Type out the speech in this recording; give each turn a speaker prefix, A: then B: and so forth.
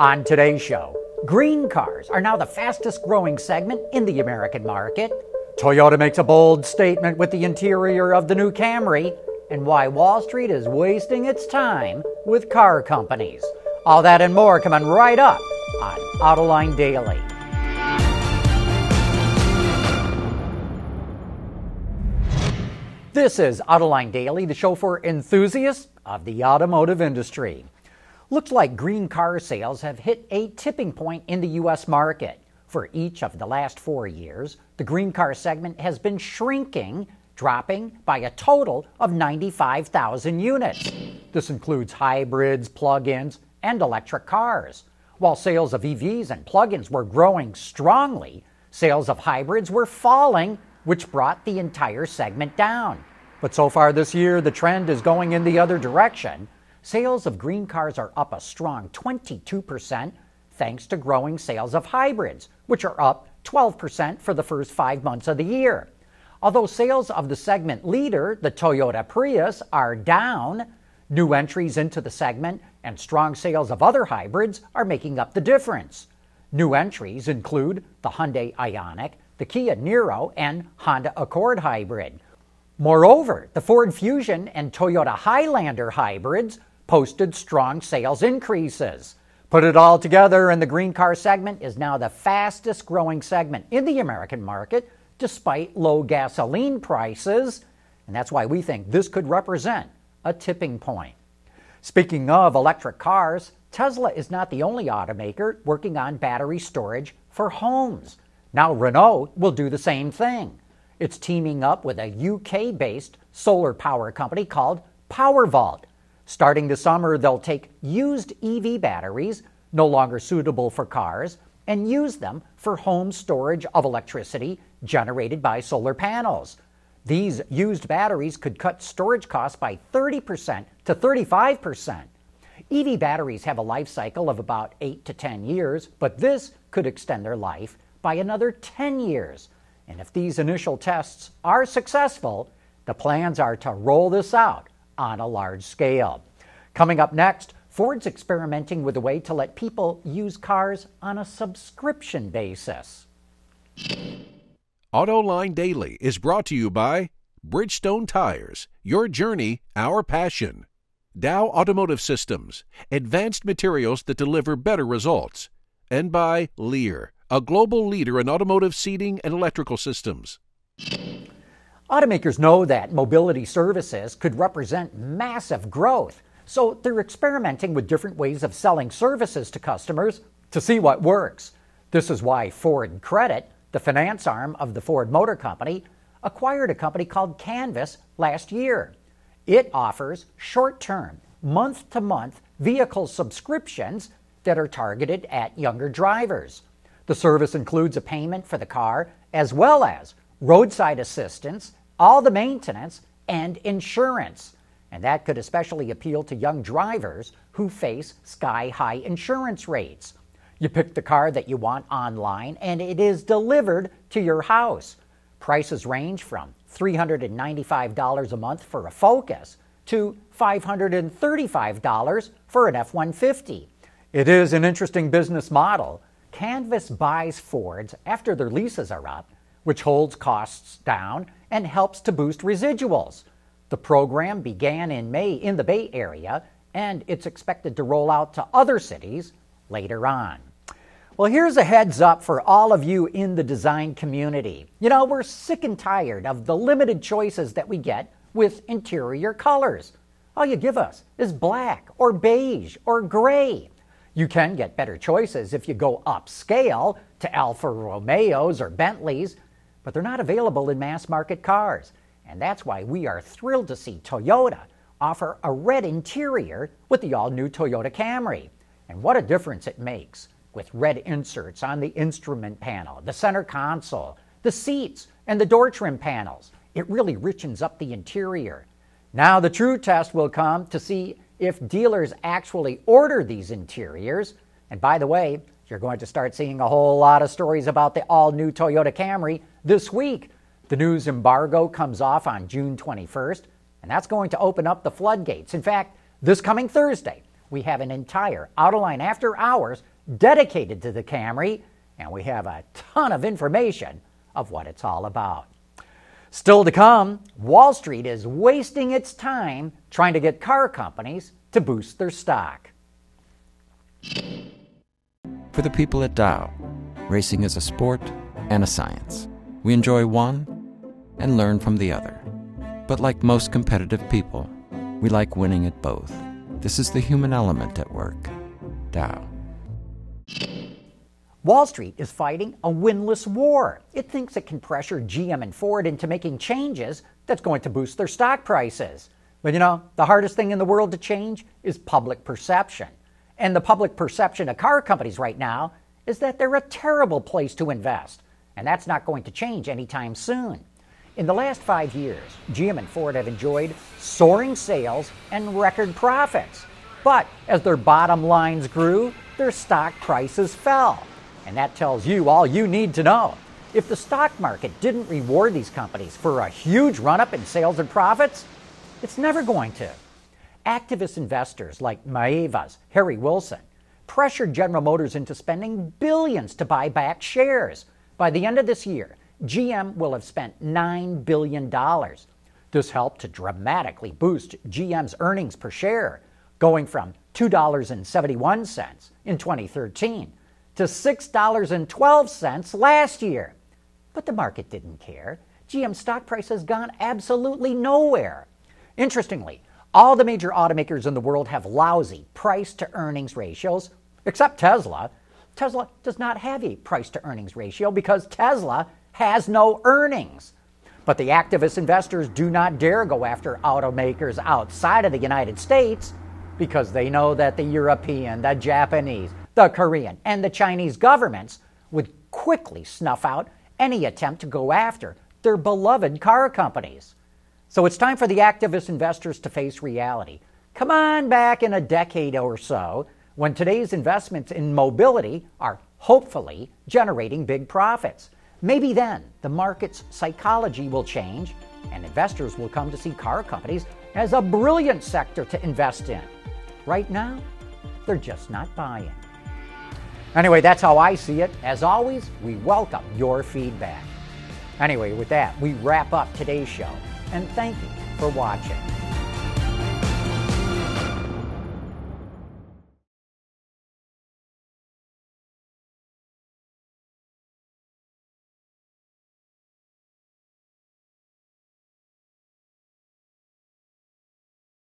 A: On today's show, green cars are now the fastest growing segment in the American market. Toyota makes a bold statement with the interior of the new Camry, and why Wall Street is wasting its time with car companies. All that and more coming right up on Autoline Daily. This is Autoline Daily, the show for enthusiasts of the automotive industry. Looks like green car sales have hit a tipping point in the U.S. market. For each of the last four years, the green car segment has been shrinking, dropping by a total of 95,000 units. This includes hybrids, plug ins, and electric cars. While sales of EVs and plug ins were growing strongly, sales of hybrids were falling which brought the entire segment down. But so far this year, the trend is going in the other direction. Sales of green cars are up a strong 22%, thanks to growing sales of hybrids, which are up 12% for the first five months of the year. Although sales of the segment leader, the Toyota Prius, are down, new entries into the segment and strong sales of other hybrids are making up the difference. New entries include the Hyundai Ioniq, the Kia Niro, and Honda Accord hybrid. Moreover, the Ford Fusion and Toyota Highlander hybrids posted strong sales increases. Put it all together, and the green car segment is now the fastest growing segment in the American market despite low gasoline prices. And that's why we think this could represent a tipping point. Speaking of electric cars, Tesla is not the only automaker working on battery storage for homes. Now, Renault will do the same thing. It's teaming up with a UK based solar power company called PowerVault. Starting this summer, they'll take used EV batteries, no longer suitable for cars, and use them for home storage of electricity generated by solar panels. These used batteries could cut storage costs by 30% to 35%. EV batteries have a life cycle of about 8 to 10 years, but this could extend their life by another 10 years. And if these initial tests are successful, the plans are to roll this out on a large scale. Coming up next, Ford's experimenting with a way to let people use cars on a subscription basis.
B: AutoLine Daily is brought to you by Bridgestone Tires, your journey, our passion. Dow Automotive Systems, advanced materials that deliver better results. And by Lear a global leader in automotive seating and electrical systems.
A: Automakers know that mobility services could represent massive growth, so they're experimenting with different ways of selling services to customers to see what works. This is why Ford Credit, the finance arm of the Ford Motor Company, acquired a company called Canvas last year. It offers short term, month to month vehicle subscriptions that are targeted at younger drivers. The service includes a payment for the car as well as roadside assistance, all the maintenance, and insurance. And that could especially appeal to young drivers who face sky high insurance rates. You pick the car that you want online and it is delivered to your house. Prices range from $395 a month for a Focus to $535 for an F 150. It is an interesting business model Canvas buys Fords after their leases are up, which holds costs down and helps to boost residuals. The program began in May in the Bay Area, and it's expected to roll out to other cities later on. Well, here's a heads up for all of you in the design community. You know, we're sick and tired of the limited choices that we get with interior colors. All you give us is black or beige or gray. You can get better choices if you go upscale to Alfa Romeos or Bentleys, but they're not available in mass market cars. And that's why we are thrilled to see Toyota offer a red interior with the all new Toyota Camry. And what a difference it makes with red inserts on the instrument panel, the center console, the seats, and the door trim panels. It really richens up the interior. Now, the true test will come to see if dealers actually order these interiors. And by the way, you're going to start seeing a whole lot of stories about the all new Toyota Camry this week. The news embargo comes off on June 21st, and that's going to open up the floodgates. In fact, this coming Thursday, we have an entire Autoline After Hours dedicated to the Camry, and we have a ton of information of what it's all about. Still to come, Wall Street is wasting its time trying to get car companies to boost their stock.
C: For the people at Dow, racing is a sport and a science. We enjoy one and learn from the other. But like most competitive people, we like winning at both. This is the human element at work. Dow.
A: Wall Street is fighting a winless war. It thinks it can pressure GM and Ford into making changes that's going to boost their stock prices. But you know, the hardest thing in the world to change is public perception. And the public perception of car companies right now is that they're a terrible place to invest. And that's not going to change anytime soon. In the last five years, GM and Ford have enjoyed soaring sales and record profits. But as their bottom lines grew, their stock prices fell. And that tells you all you need to know. If the stock market didn't reward these companies for a huge run up in sales and profits, it's never going to. Activist investors like Maeva's Harry Wilson pressured General Motors into spending billions to buy back shares. By the end of this year, GM will have spent $9 billion. This helped to dramatically boost GM's earnings per share, going from $2.71 in 2013 to $6.12 last year. But the market didn't care. GM stock price has gone absolutely nowhere. Interestingly, all the major automakers in the world have lousy price to earnings ratios, except Tesla. Tesla does not have a price to earnings ratio because Tesla has no earnings. But the activist investors do not dare go after automakers outside of the United States because they know that the European, the Japanese, the Korean, and the Chinese governments would quickly snuff out any attempt to go after their beloved car companies. So it's time for the activist investors to face reality. Come on back in a decade or so when today's investments in mobility are hopefully generating big profits. Maybe then the market's psychology will change and investors will come to see car companies as a brilliant sector to invest in. Right now, they're just not buying. Anyway, that's how I see it. As always, we welcome your feedback. Anyway, with that, we wrap up today's show, and thank you for watching.